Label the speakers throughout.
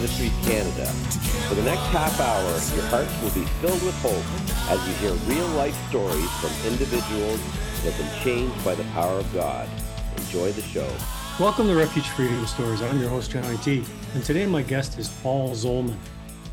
Speaker 1: Ministries Canada. For the next half hour, your hearts will be filled with hope as you hear real life stories from individuals that have been changed by the power of God. Enjoy the show.
Speaker 2: Welcome to Refuge Freedom Stories. I'm your host, Johnny T. And today my guest is Paul Zolman.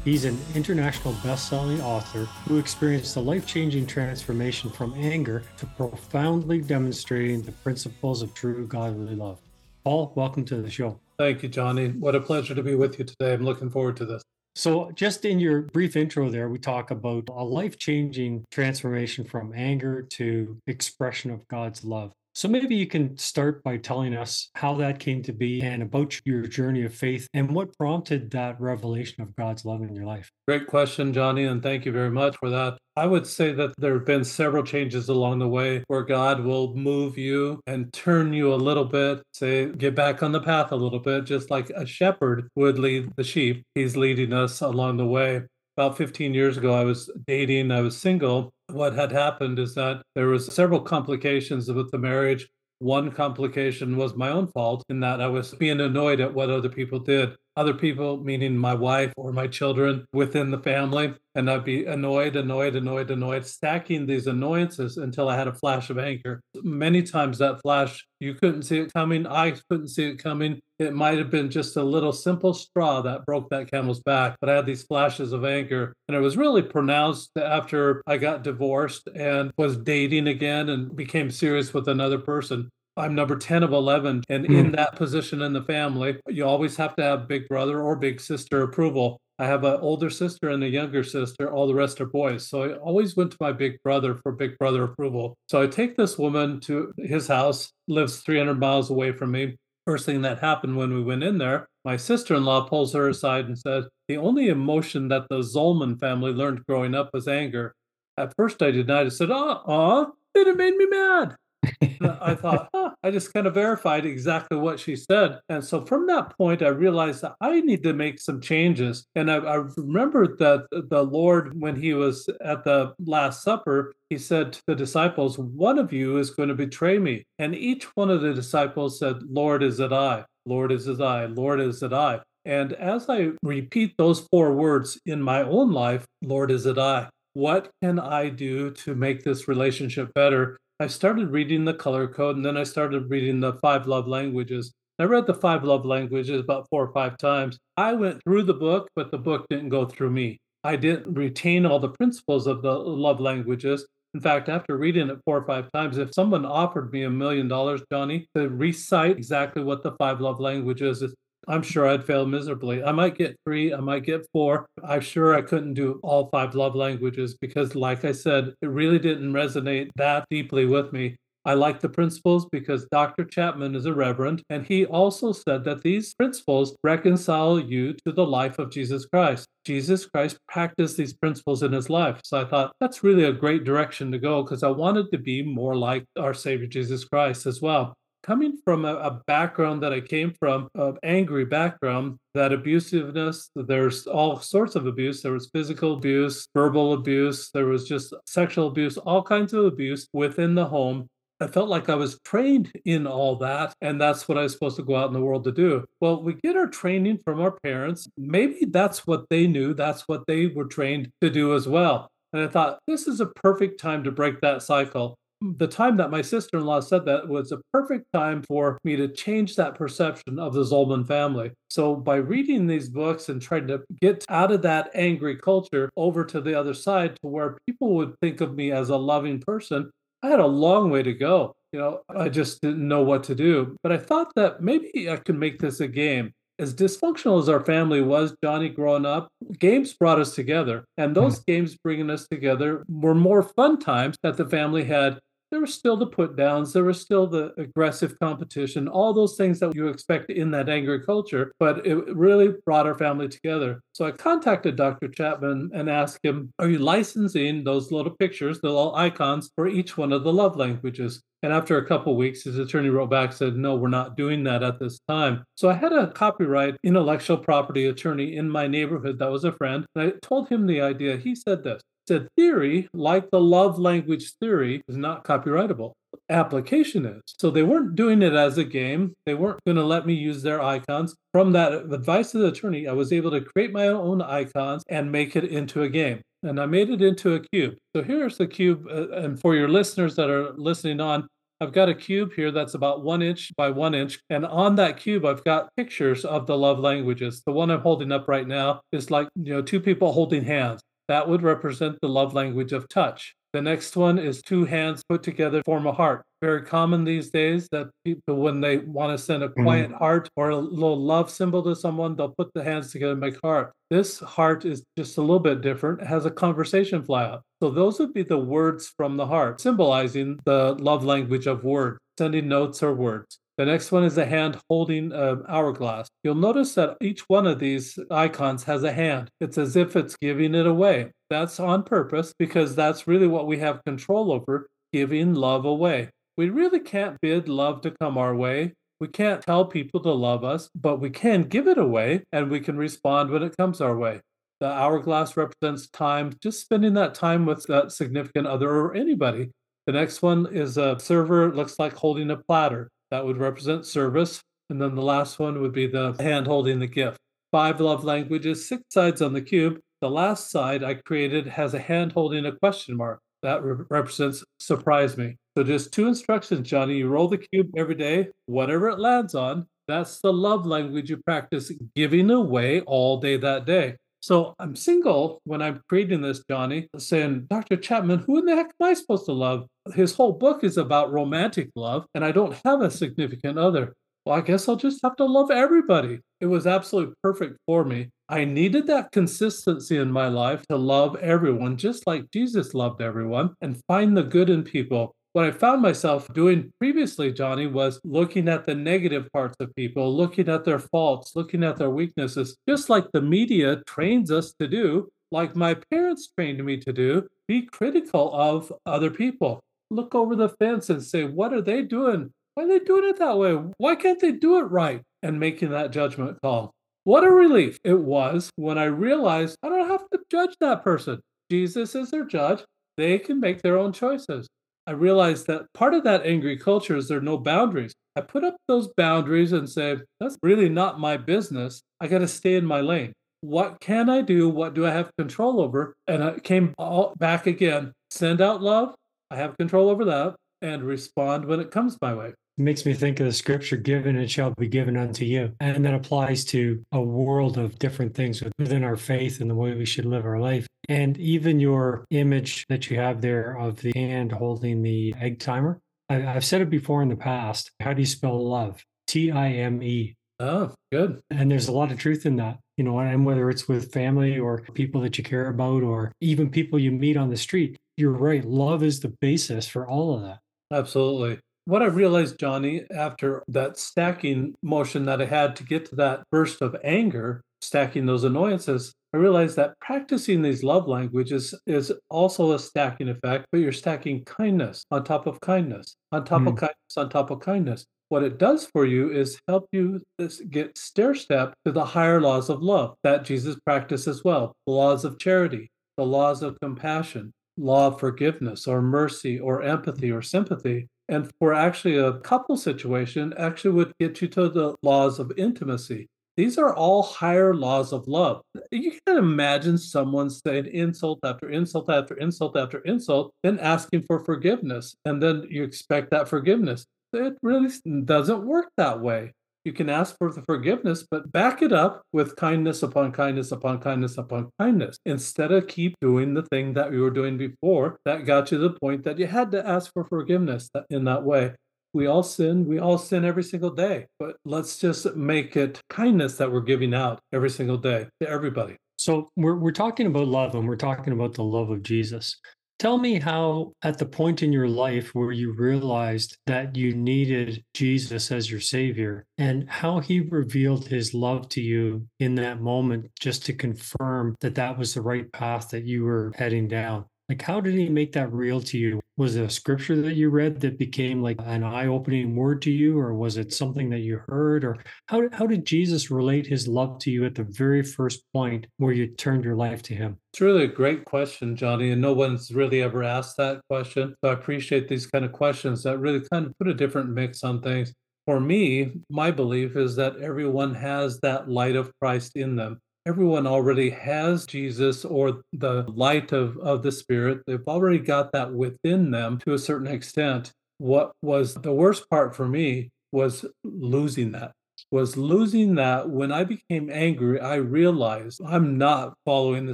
Speaker 2: He's an international best-selling author who experienced a life-changing transformation from anger to profoundly demonstrating the principles of true godly love. Paul, welcome to the show.
Speaker 3: Thank you, Johnny. What a pleasure to be with you today. I'm looking forward to this.
Speaker 2: So, just in your brief intro there, we talk about a life changing transformation from anger to expression of God's love. So maybe you can start by telling us how that came to be and about your journey of faith and what prompted that revelation of God's love in your life.
Speaker 3: Great question, Johnny, and thank you very much for that. I would say that there have been several changes along the way where God will move you and turn you a little bit, say, get back on the path a little bit, just like a shepherd would lead the sheep. He's leading us along the way about 15 years ago i was dating i was single what had happened is that there was several complications with the marriage. One complication was my own fault in that i was being annoyed at what other people did other people, meaning my wife or my children within the family. And I'd be annoyed, annoyed, annoyed, annoyed, stacking these annoyances until I had a flash of anger. Many times that flash, you couldn't see it coming. I couldn't see it coming. It might have been just a little simple straw that broke that camel's back, but I had these flashes of anger. And it was really pronounced after I got divorced and was dating again and became serious with another person. I'm number 10 of 11. And mm. in that position in the family, you always have to have big brother or big sister approval. I have an older sister and a younger sister. All the rest are boys. So I always went to my big brother for big brother approval. So I take this woman to his house, lives 300 miles away from me. First thing that happened when we went in there, my sister in law pulls her aside and said, The only emotion that the Zolman family learned growing up was anger. At first, I denied. I said, Uh uh, it made me mad. I thought, huh, I just kind of verified exactly what she said. And so from that point, I realized that I need to make some changes. And I, I remembered that the Lord, when he was at the Last Supper, he said to the disciples, One of you is going to betray me. And each one of the disciples said, Lord, is it I? Lord, is it I? Lord, is it I? And as I repeat those four words in my own life, Lord, is it I? What can I do to make this relationship better? I started reading the color code and then I started reading the five love languages. I read the five love languages about four or five times. I went through the book, but the book didn't go through me. I didn't retain all the principles of the love languages. In fact, after reading it four or five times, if someone offered me a million dollars, Johnny, to recite exactly what the five love languages is, I'm sure I'd fail miserably. I might get three, I might get four. I'm sure I couldn't do all five love languages because, like I said, it really didn't resonate that deeply with me. I like the principles because Dr. Chapman is a reverend, and he also said that these principles reconcile you to the life of Jesus Christ. Jesus Christ practiced these principles in his life. So I thought that's really a great direction to go because I wanted to be more like our Savior Jesus Christ as well coming from a, a, background that I came from, an angry background, that abusiveness, there's all sorts of abuse. There was physical abuse, verbal abuse, there was just sexual abuse, all kinds of abuse within the home. I felt like I was trained in all that, and that's what I was supposed to go out in the world to do. Well, we get our training from our parents. Maybe that's what they knew, that's what they were trained to do as well. And I thought, this is a perfect time to break that cycle the time that my sister in law said that was a perfect time for me to change that perception of the Zolman family. So, by reading these books and trying to get out of that angry culture over to the other side to where people would think of me as a loving person, I had a long way to go. You know, I just didn't know what to do. But I thought that maybe I could make this a game as dysfunctional as our family was, Johnny, growing up, games brought us together. And those mm. games bringing us together were more fun times that the family had there were still the put downs, there was still the aggressive competition, all those things that you expect in that angry culture, but it really brought our family together. So I contacted Dr. Chapman and asked him, Are you licensing those little pictures, the little icons for each one of the love languages? And after a couple weeks, his attorney wrote back said, "No, we're not doing that at this time." So I had a copyright intellectual property attorney in my neighborhood that was a friend, and I told him the idea. He said this: said theory, like the love language theory, is not copyrightable. Application is. So they weren't doing it as a game. They weren't going to let me use their icons. From that advice of the attorney, I was able to create my own icons and make it into a game. And I made it into a cube. So here's the cube. Uh, and for your listeners that are listening on, I've got a cube here that's about one inch by one inch. And on that cube, I've got pictures of the love languages. The one I'm holding up right now is like, you know, two people holding hands. That would represent the love language of touch. The next one is two hands put together form a heart. Very common these days that people, when they want to send a quiet mm-hmm. heart or a little love symbol to someone, they'll put the hands together and make heart. This heart is just a little bit different. It has a conversation fly So those would be the words from the heart, symbolizing the love language of words, sending notes or words. The next one is a hand holding an hourglass. You'll notice that each one of these icons has a hand. It's as if it's giving it away. That's on purpose because that's really what we have control over giving love away. We really can't bid love to come our way. We can't tell people to love us, but we can give it away and we can respond when it comes our way. The hourglass represents time, just spending that time with that significant other or anybody. The next one is a server, looks like holding a platter. That would represent service. And then the last one would be the hand holding the gift. Five love languages, six sides on the cube. The last side I created has a hand holding a question mark. That re- represents surprise me. So just two instructions, Johnny. You roll the cube every day, whatever it lands on. That's the love language you practice giving away all day that day. So I'm single when I'm creating this, Johnny, saying, Dr. Chapman, who in the heck am I supposed to love? His whole book is about romantic love, and I don't have a significant other. Well, I guess I'll just have to love everybody. It was absolutely perfect for me. I needed that consistency in my life to love everyone, just like Jesus loved everyone, and find the good in people what I found myself doing previously, Johnny, was looking at the negative parts of people, looking at their faults, looking at their weaknesses, just like the media trains us to do, like my parents trained me to do, be critical of other people. Look over the fence and say, what are they doing? Why are they doing it that way? Why can't they do it right? And making that judgment call. What a relief it was when I realized I don't have to judge that person. Jesus is their judge. They can make their own choices. I realized that part of that angry culture is there are no boundaries. I put up those boundaries and say, that's really not my business. I got to stay in my lane. What can I do? What do I have control over? And I came all back again. Send out love. I have control over that and respond when it comes my way.
Speaker 2: It makes me think of the scripture, given it shall be given unto you. And that applies to a world of different things within our faith and the way we should live our life. And even your image that you have there of the hand holding the egg timer. I, have said it before in the past. How do you spell love? T I M E.
Speaker 3: Oh, good.
Speaker 2: And there's a lot of truth in that, you know, and whether it's with family or people that you care about or even people you meet on the street, you're right. Love is the basis for all of that.
Speaker 3: Absolutely. What I realized, Johnny, after that stacking motion that I had to get to that burst of anger, stacking those annoyances, I realized that practicing these love languages is also a stacking effect, but you're stacking kindness on top of kindness, on top mm. of kindness, on top of kindness. What it does for you is help you get stair step to the higher laws of love that Jesus practiced as well the laws of charity, the laws of compassion, law of forgiveness or mercy or empathy or sympathy. And for actually a couple situation, actually would get you to the laws of intimacy, these are all higher laws of love. You can imagine someone saying insult after insult after insult after insult, then asking for forgiveness. And then you expect that forgiveness. It really doesn't work that way. You can ask for the forgiveness, but back it up with kindness upon kindness upon kindness upon kindness. Instead of keep doing the thing that you were doing before that got you to the point that you had to ask for forgiveness in that way we all sin. We all sin every single day. But let's just make it kindness that we're giving out every single day to everybody.
Speaker 2: So we're we're talking about love and we're talking about the love of Jesus. Tell me how at the point in your life where you realized that you needed Jesus as your savior and how he revealed his love to you in that moment just to confirm that that was the right path that you were heading down. Like how did he make that real to you Was it a scripture that you read that became like an eye-opening word to you, or was it something that you heard, or how how did Jesus relate his love to you at the very first point where you turned your life to him?
Speaker 3: It's really a great question, Johnny, and no one's really ever asked that question. So I appreciate these kind of questions that really kind of put a different mix on things. For me, my belief is that everyone has that light of Christ in them everyone already has Jesus or the light of, of the Spirit. They've already got that within them to a certain extent. What was the worst part for me was losing that. Was losing that when I became angry, I realized I'm not following the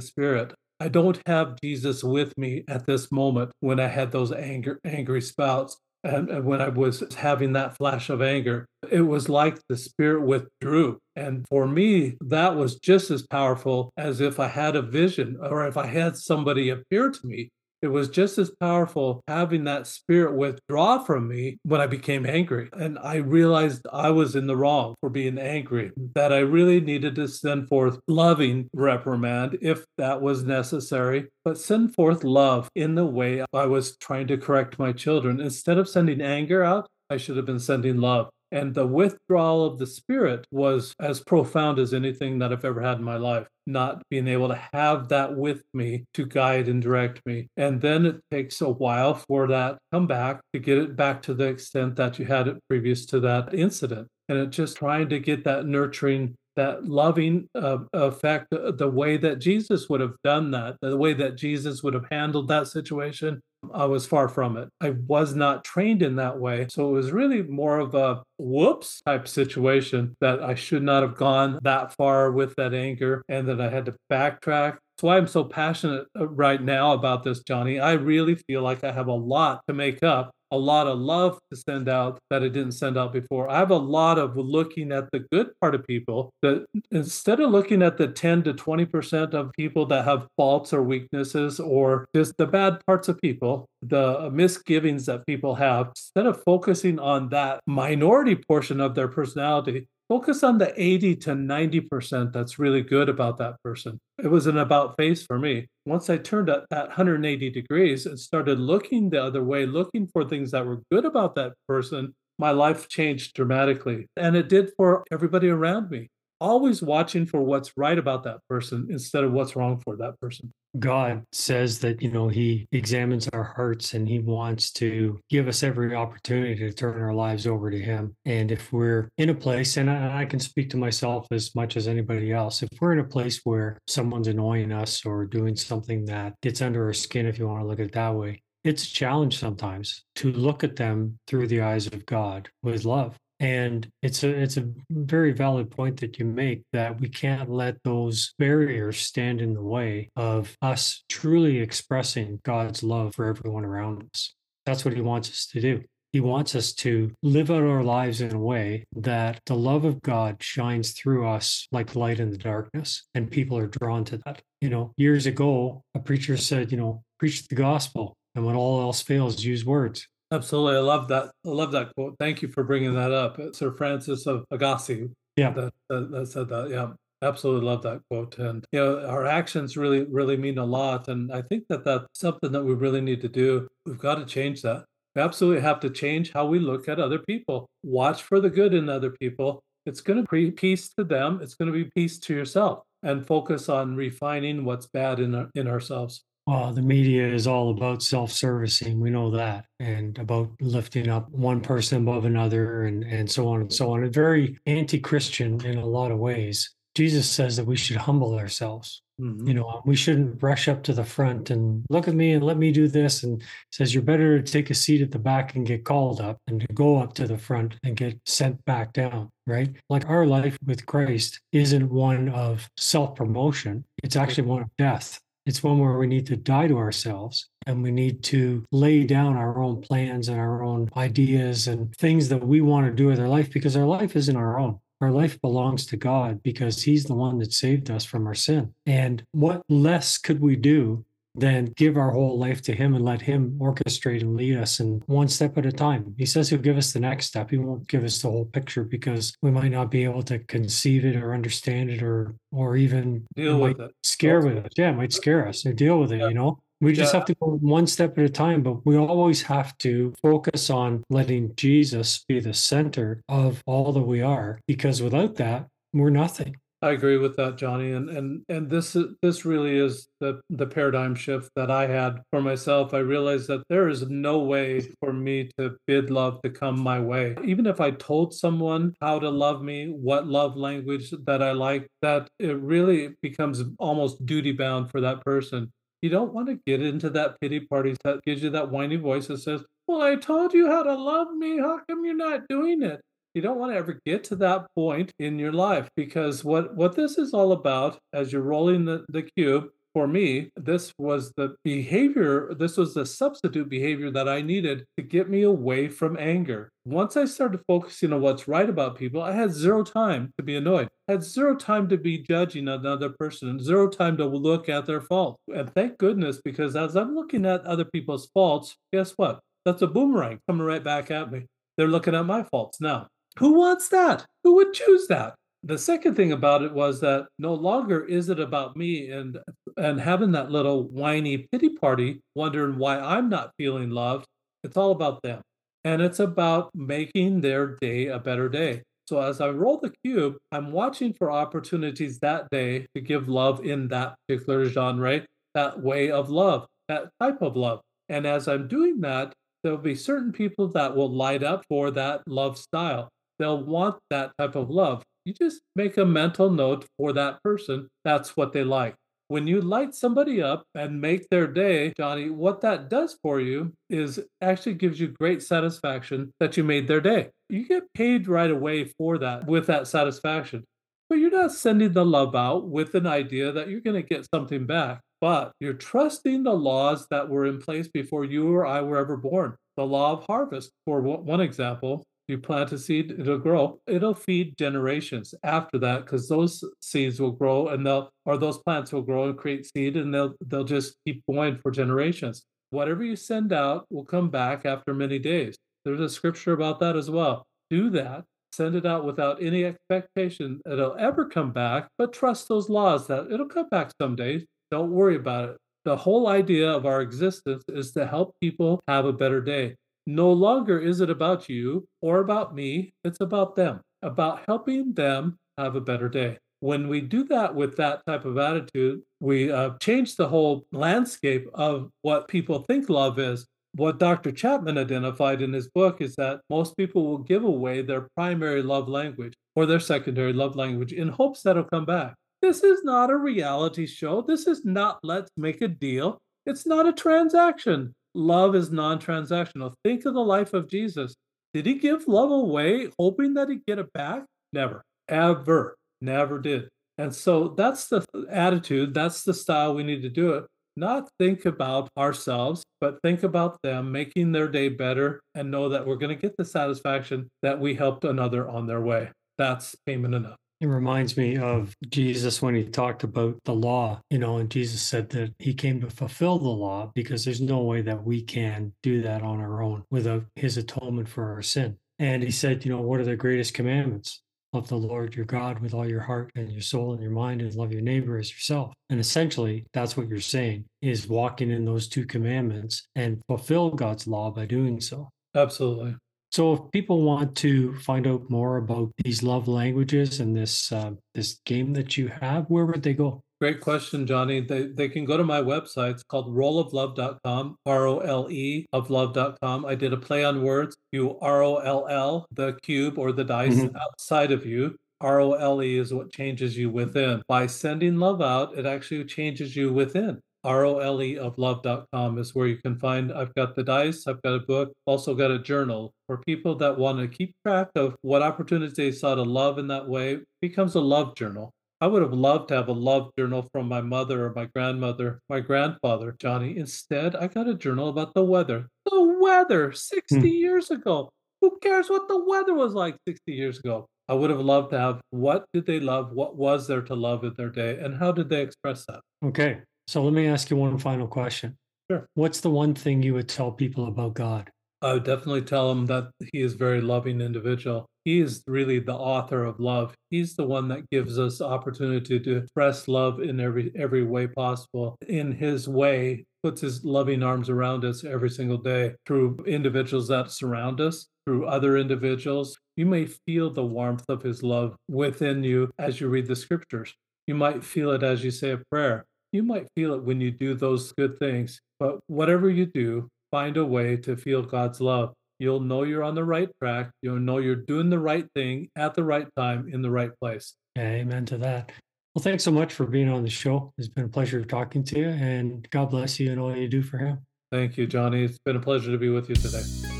Speaker 3: Spirit. I don't have Jesus with me at this moment when I had those anger, angry spouts and, when I was having that flash of anger, it was like the spirit withdrew. And for me, that was just as powerful as if I had a vision or if I had somebody appear to me it was just as powerful having that spirit withdraw from me when I became angry. And I realized I was in the wrong for being angry, that I really needed to send forth loving reprimand if that was necessary, but send forth love in the way I was trying to correct my children. Instead of sending anger out, I should have been sending love. And the withdrawal of the spirit was as profound as anything that I've ever had in my life. Not being able to have that with me to guide and direct me. And then it takes a while for that come back to get it back to the extent that you had it previous to that incident. And it's just trying to get that nurturing that loving uh, effect, uh, the way that Jesus would have done that, the way that Jesus would have handled that situation, I was far from it. I was not trained in that way. So it was really more of a whoops type situation that I should not have gone that far with that anger and that I had to backtrack. That's why I'm so passionate uh, right now about this, Johnny. I really feel like I have a lot to make up a lot of love to send out that I didn't send out before. I have a lot of looking at the good part of people that instead of looking at the 10 to 20% of people that have faults or weaknesses or just the bad parts of people, the misgivings that people have, instead of focusing on that minority portion of their personality, focus on the 80 to 90% that's really good about that person. It was an about face for me. Once I turned at that 180 degrees and started looking the other way, looking for things that were good about that person, my life changed dramatically. And it did for everybody around me always watching for what's right about that person instead of what's wrong for that person.
Speaker 2: God says that, you know, He examines our hearts and He wants to give us every opportunity to turn our lives over to Him. And if we're in a place, and I, I can speak to myself as much as anybody else, if we're in a place where someone's annoying us or doing something that gets under our skin, if you want to look at it that way, it's a challenge sometimes to look at them through the eyes of God with love and it's a it's a very valid point that you make that we can't let those barriers stand in the way of us truly expressing God's love for everyone around us. That's what he wants us to do. He wants us to live out our lives in a way that the love of God shines through us like light in the darkness, and people are drawn to that. You know, years ago, a preacher said, you know, preach the gospel, and when all else fails, use words.
Speaker 3: Absolutely. I love that. I love that quote. Thank you for bringing that up. Uh, Sir Francis of Assisi.
Speaker 2: Yeah.
Speaker 3: That, that, that said that. Yeah. Absolutely love that quote. And, you know, our actions really, really mean a lot. And I think that that's something that we really need to do. We've got to change that. We absolutely have to change how we look at other people. Watch for the good in other people. It's going to be peace to them. It's going to be peace to yourself and focus on refining what's bad in, in ourselves.
Speaker 2: Well, the media is all about self servicing. We know that, and about lifting up one person above another, and, and so on and so on. It's very anti Christian in a lot of ways. Jesus says that we should humble ourselves. Mm-hmm. You know, we shouldn't rush up to the front and look at me and let me do this. And says you're better to take a seat at the back and get called up and to go up to the front and get sent back down, right? Like our life with Christ isn't one of self promotion, it's actually one of death. It's one where we need to die to ourselves and we need to lay down our own plans and our own ideas and things that we want to do with our life because our life isn't our own. Our life belongs to God because He's the one that saved us from our sin. And what less could we do then give our whole life to him and let him orchestrate and lead us and one step at a time. He says he'll give us the next step. He won't give us the whole picture because we might not be able to conceive it or understand it or or even
Speaker 3: deal with it.
Speaker 2: Scare with it. Yeah, it might scare us or deal with it, yeah. you know. We just yeah. have to go one step at a time, but we always have to focus on letting Jesus be the center of all that we are, because without that, we're nothing.
Speaker 3: I agree with that, Johnny, and and and this this really is the the paradigm shift that I had for myself. I realized that there is no way for me to bid love to come my way. Even if I told someone how to love me, what love language that I like, that it really becomes almost duty bound for that person. You don't want to get into that pity party that gives you that whiny voice that says, "Well, I told you how to love me. How come you're not doing it?" You don't want to ever get to that point in your life because what what this is all about as you're rolling the, the cube for me this was the behavior this was the substitute behavior that i needed to get me away from anger. Once i started focusing on what's right about people i had zero time to be annoyed. I had zero time to be judging another person and zero time to look at their faults and thank goodness because as i'm looking at other people's faults guess what? That's a boomerang coming right back at me. They're looking at my faults now who wants that? Who would choose that? The second thing about it was that no longer is it about me and and having that little whiny pity party, wondering why I'm not feeling loved. It's all about them. And it's about making their day a better day. So as I roll the cube, I'm watching for opportunities that day to give love in that particular genre, that way of love, that type of love. And as I'm doing that, there'll be certain people that will light up for that love style they'll want that type of love. You just make a mental note for that person. That's what they like. When you light somebody up and make their day, Johnny, what that does for you is actually gives you great satisfaction that you made their day. You get paid right away for that with that satisfaction. But you're not sending the love out with an idea that you're going to get something back. But you're trusting the laws that were in place before you or I were ever born. The law of harvest, for one example, you plant a seed, it'll grow. It'll feed generations after that because those seeds will grow and they'll or those plants will grow and create seed and they'll they'll just keep going for generations. Whatever you send out will come back after many days. There's a scripture about that as well. Do that. Send it out without any expectation it'll ever come back, but trust those laws that it'll come back someday. Don't worry about it. The whole idea of our existence is to help people have a better day. No longer is it about you or about me, it's about them, about helping them have a better day. When we do that with that type of attitude, we uh, change the whole landscape of what people think love is. What Dr. Chapman identified in his book is that most people will give away their primary love language or their secondary love language in hopes that it'll come back. This is not a reality show. This is not let's make a deal. It's not a transaction love is non transactional. Think of the life of Jesus. Did he give love away hoping that he'd get it back? Never, ever, never did. And so that's the attitude, that's the style we need to do it. Not think about ourselves, but think about them making their day better and know that we're going to get the satisfaction that we helped another on their way. That's payment enough.
Speaker 2: It reminds me of Jesus when he talked about the law, you know, and Jesus said that he came to fulfill the law because there's no way that we can do that on our own without his atonement for our sin. And he said, you know, what are the greatest commandments? Love the Lord your God with all your heart and your soul and your mind, and love your neighbor as yourself. And essentially, that's what you're saying is walking in those two commandments and fulfill God's law by doing so.
Speaker 3: Absolutely.
Speaker 2: So, if people want to find out more about these love languages and this uh, this game that you have, where would they go?
Speaker 3: Great question, Johnny. They, they can go to my website. It's called roleoflove.com, R O L E of love.com. I did a play on words. You R O L L, the cube or the dice mm-hmm. outside of you. R O L E is what changes you within. By sending love out, it actually changes you within. R-O-L-E of love.com is where you can find I've got the dice, I've got a book, also got a journal for people that want to keep track of what opportunities they saw to love in that way becomes a love journal. I would have loved to have a love journal from my mother or my grandmother, my grandfather, Johnny. Instead, I got a journal about the weather. The weather 60 hmm. years ago. Who cares what the weather was like 60 years ago? I would have loved to have what did they love? What was there to love in their day? And how did they express that?
Speaker 2: Okay. So let me ask you one final question.
Speaker 3: Sure.
Speaker 2: What's the one thing you would tell people about God?
Speaker 3: I would definitely tell them that he is a very loving individual. He is really the author of love. He's the one that gives us opportunity to express love in every every way possible. In his way, puts his loving arms around us every single day through individuals that surround us, through other individuals. You may feel the warmth of his love within you as you read the scriptures. You might feel it as you say a prayer. You might feel it when you do those good things, but whatever you do, find a way to feel God's love. You'll know you're on the right track. You'll know you're doing the right thing at the right time in the right place.
Speaker 2: Amen to that. Well, thanks so much for being on the show. It's been a pleasure talking to you, and God bless you and all you do for Him.
Speaker 3: Thank you, Johnny. It's been a pleasure to be with you today.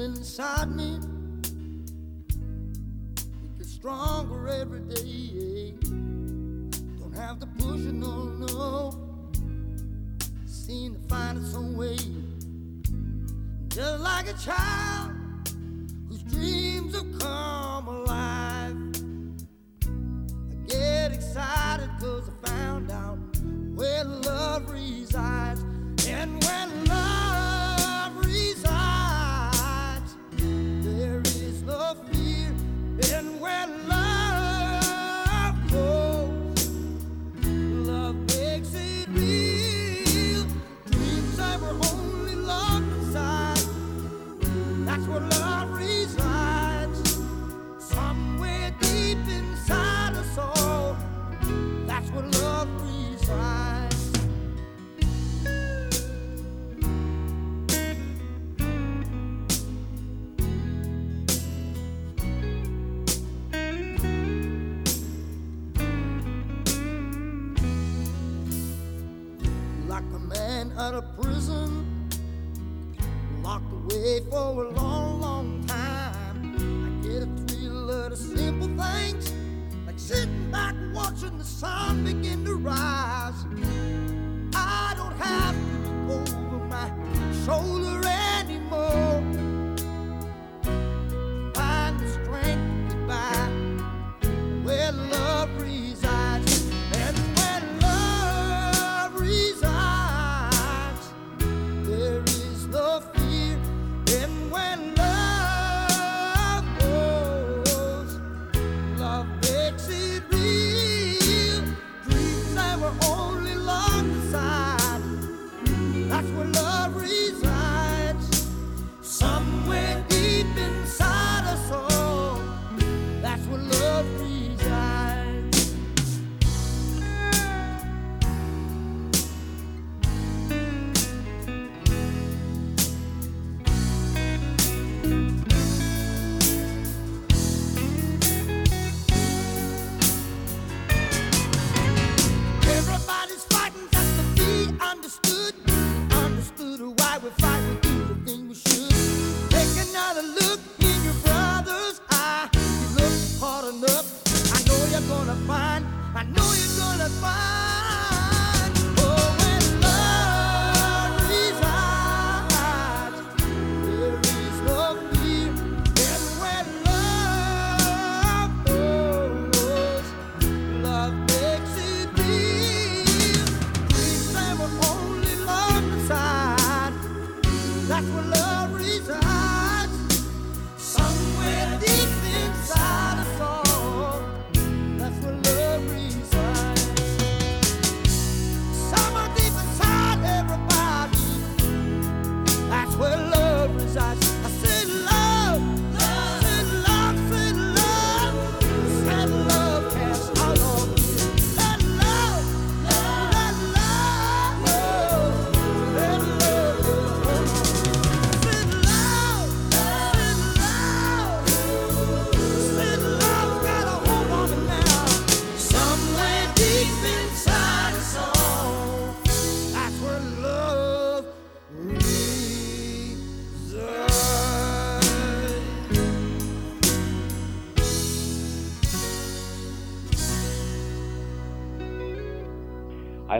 Speaker 4: feeling inside me. It gets stronger every day. Don't have to push it, no, no. Seem to find its own way. Just like a child whose dreams have come alive. I get excited cause I found out where love resides.